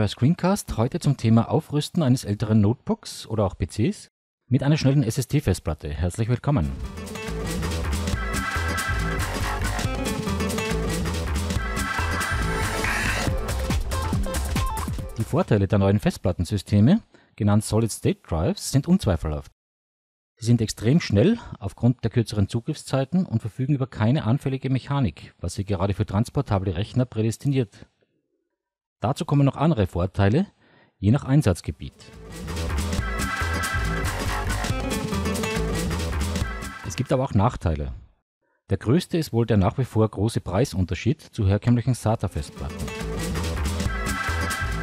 neuer Screencast, heute zum Thema Aufrüsten eines älteren Notebooks oder auch PCs mit einer schnellen SSD-Festplatte. Herzlich willkommen. Die Vorteile der neuen Festplattensysteme, genannt Solid-State Drives, sind unzweifelhaft. Sie sind extrem schnell aufgrund der kürzeren Zugriffszeiten und verfügen über keine anfällige Mechanik, was sie gerade für transportable Rechner prädestiniert. Dazu kommen noch andere Vorteile, je nach Einsatzgebiet. Es gibt aber auch Nachteile. Der größte ist wohl der nach wie vor große Preisunterschied zu herkömmlichen SATA-Festplatten.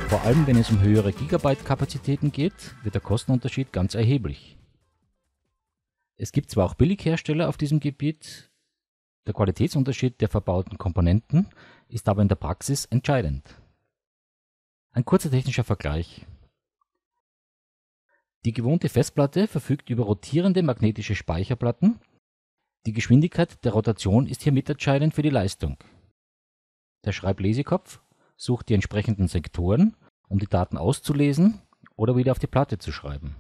Vor allem wenn es um höhere Gigabyte-Kapazitäten geht, wird der Kostenunterschied ganz erheblich. Es gibt zwar auch Billighersteller auf diesem Gebiet, der Qualitätsunterschied der verbauten Komponenten ist aber in der Praxis entscheidend. Ein kurzer technischer Vergleich. Die gewohnte Festplatte verfügt über rotierende magnetische Speicherplatten. Die Geschwindigkeit der Rotation ist hier mitentscheidend für die Leistung. Der Schreiblesekopf sucht die entsprechenden Sektoren, um die Daten auszulesen oder wieder auf die Platte zu schreiben.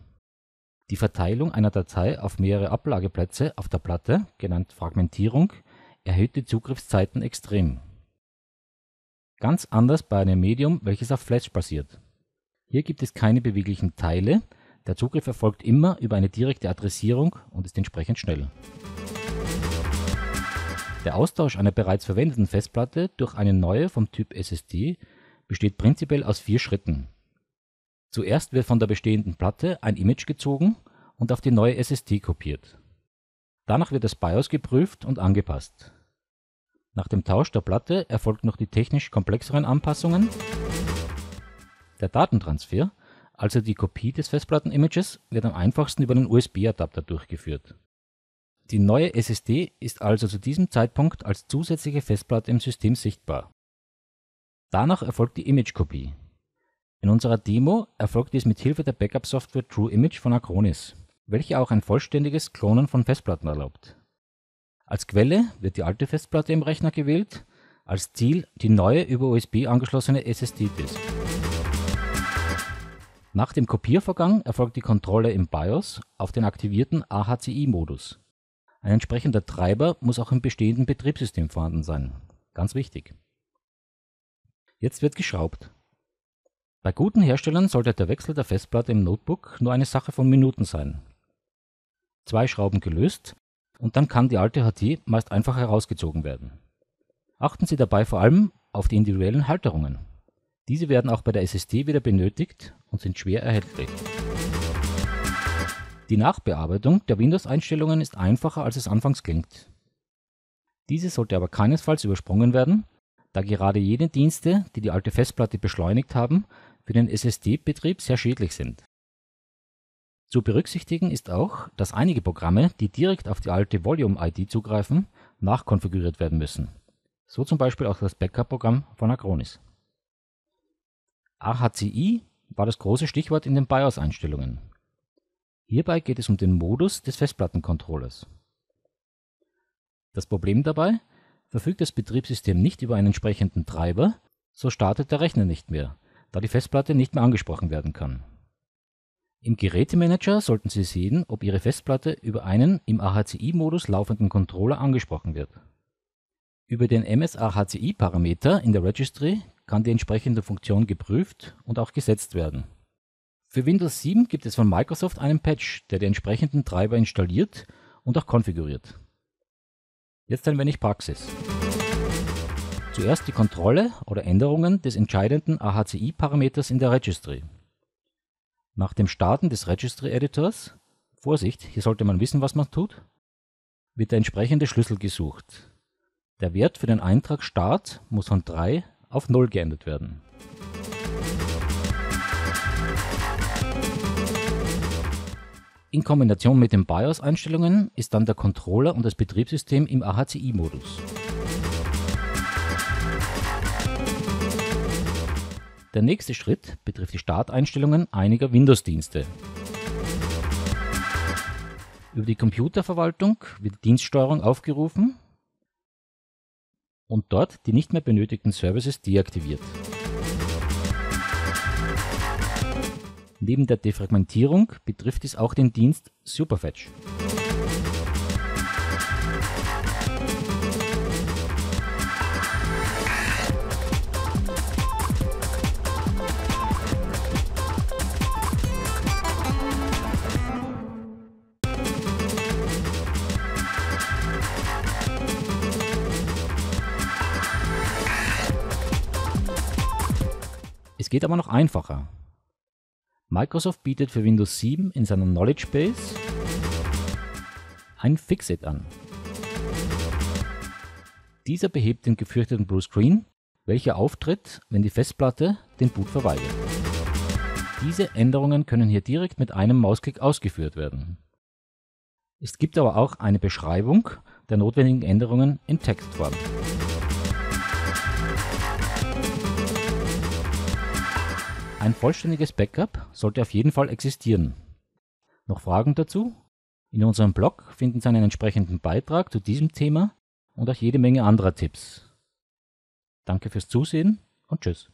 Die Verteilung einer Datei auf mehrere Ablageplätze auf der Platte, genannt Fragmentierung, erhöht die Zugriffszeiten extrem. Ganz anders bei einem Medium, welches auf Flash basiert. Hier gibt es keine beweglichen Teile, der Zugriff erfolgt immer über eine direkte Adressierung und ist entsprechend schnell. Der Austausch einer bereits verwendeten Festplatte durch eine neue vom Typ SSD besteht prinzipiell aus vier Schritten. Zuerst wird von der bestehenden Platte ein Image gezogen und auf die neue SSD kopiert. Danach wird das BIOS geprüft und angepasst. Nach dem Tausch der Platte erfolgt noch die technisch komplexeren Anpassungen. Der Datentransfer, also die Kopie des Festplatten-Images, wird am einfachsten über den USB-Adapter durchgeführt. Die neue SSD ist also zu diesem Zeitpunkt als zusätzliche Festplatte im System sichtbar. Danach erfolgt die Image-Kopie. In unserer Demo erfolgt dies mit Hilfe der Backup-Software TrueImage von Acronis, welche auch ein vollständiges Klonen von Festplatten erlaubt. Als Quelle wird die alte Festplatte im Rechner gewählt, als Ziel die neue über USB angeschlossene SSD-Disk. Nach dem Kopiervorgang erfolgt die Kontrolle im BIOS auf den aktivierten AHCI-Modus. Ein entsprechender Treiber muss auch im bestehenden Betriebssystem vorhanden sein. Ganz wichtig. Jetzt wird geschraubt. Bei guten Herstellern sollte der Wechsel der Festplatte im Notebook nur eine Sache von Minuten sein. Zwei Schrauben gelöst und dann kann die alte HT meist einfach herausgezogen werden. Achten Sie dabei vor allem auf die individuellen Halterungen. Diese werden auch bei der SSD wieder benötigt und sind schwer erhältlich. Die Nachbearbeitung der Windows-Einstellungen ist einfacher, als es anfangs klingt. Diese sollte aber keinesfalls übersprungen werden, da gerade jene Dienste, die die alte Festplatte beschleunigt haben, für den SSD-Betrieb sehr schädlich sind. Zu berücksichtigen ist auch, dass einige Programme, die direkt auf die alte Volume-ID zugreifen, nachkonfiguriert werden müssen. So zum Beispiel auch das Backup-Programm von Acronis. AHCI war das große Stichwort in den BIOS-Einstellungen. Hierbei geht es um den Modus des Festplattencontrollers. Das Problem dabei, verfügt das Betriebssystem nicht über einen entsprechenden Treiber, so startet der Rechner nicht mehr, da die Festplatte nicht mehr angesprochen werden kann. Im Gerätemanager sollten Sie sehen, ob Ihre Festplatte über einen im AHCI-Modus laufenden Controller angesprochen wird. Über den MSAHCI-Parameter in der Registry kann die entsprechende Funktion geprüft und auch gesetzt werden. Für Windows 7 gibt es von Microsoft einen Patch, der die entsprechenden Treiber installiert und auch konfiguriert. Jetzt ein wenig Praxis. Zuerst die Kontrolle oder Änderungen des entscheidenden AHCI-Parameters in der Registry. Nach dem Starten des Registry Editors, Vorsicht, hier sollte man wissen, was man tut, wird der entsprechende Schlüssel gesucht. Der Wert für den Eintrag Start muss von 3 auf 0 geändert werden. In Kombination mit den BIOS-Einstellungen ist dann der Controller und das Betriebssystem im AHCI-Modus. Der nächste Schritt betrifft die Starteinstellungen einiger Windows-Dienste. Über die Computerverwaltung wird die Dienststeuerung aufgerufen und dort die nicht mehr benötigten Services deaktiviert. Neben der Defragmentierung betrifft es auch den Dienst Superfetch. Es geht aber noch einfacher. Microsoft bietet für Windows 7 in seiner Knowledge Base ein Fixit an. Dieser behebt den gefürchteten Blue Screen, welcher auftritt, wenn die Festplatte den Boot verweigert. Diese Änderungen können hier direkt mit einem Mausklick ausgeführt werden. Es gibt aber auch eine Beschreibung der notwendigen Änderungen in Textform. Ein vollständiges Backup sollte auf jeden Fall existieren. Noch Fragen dazu? In unserem Blog finden Sie einen entsprechenden Beitrag zu diesem Thema und auch jede Menge anderer Tipps. Danke fürs Zusehen und tschüss.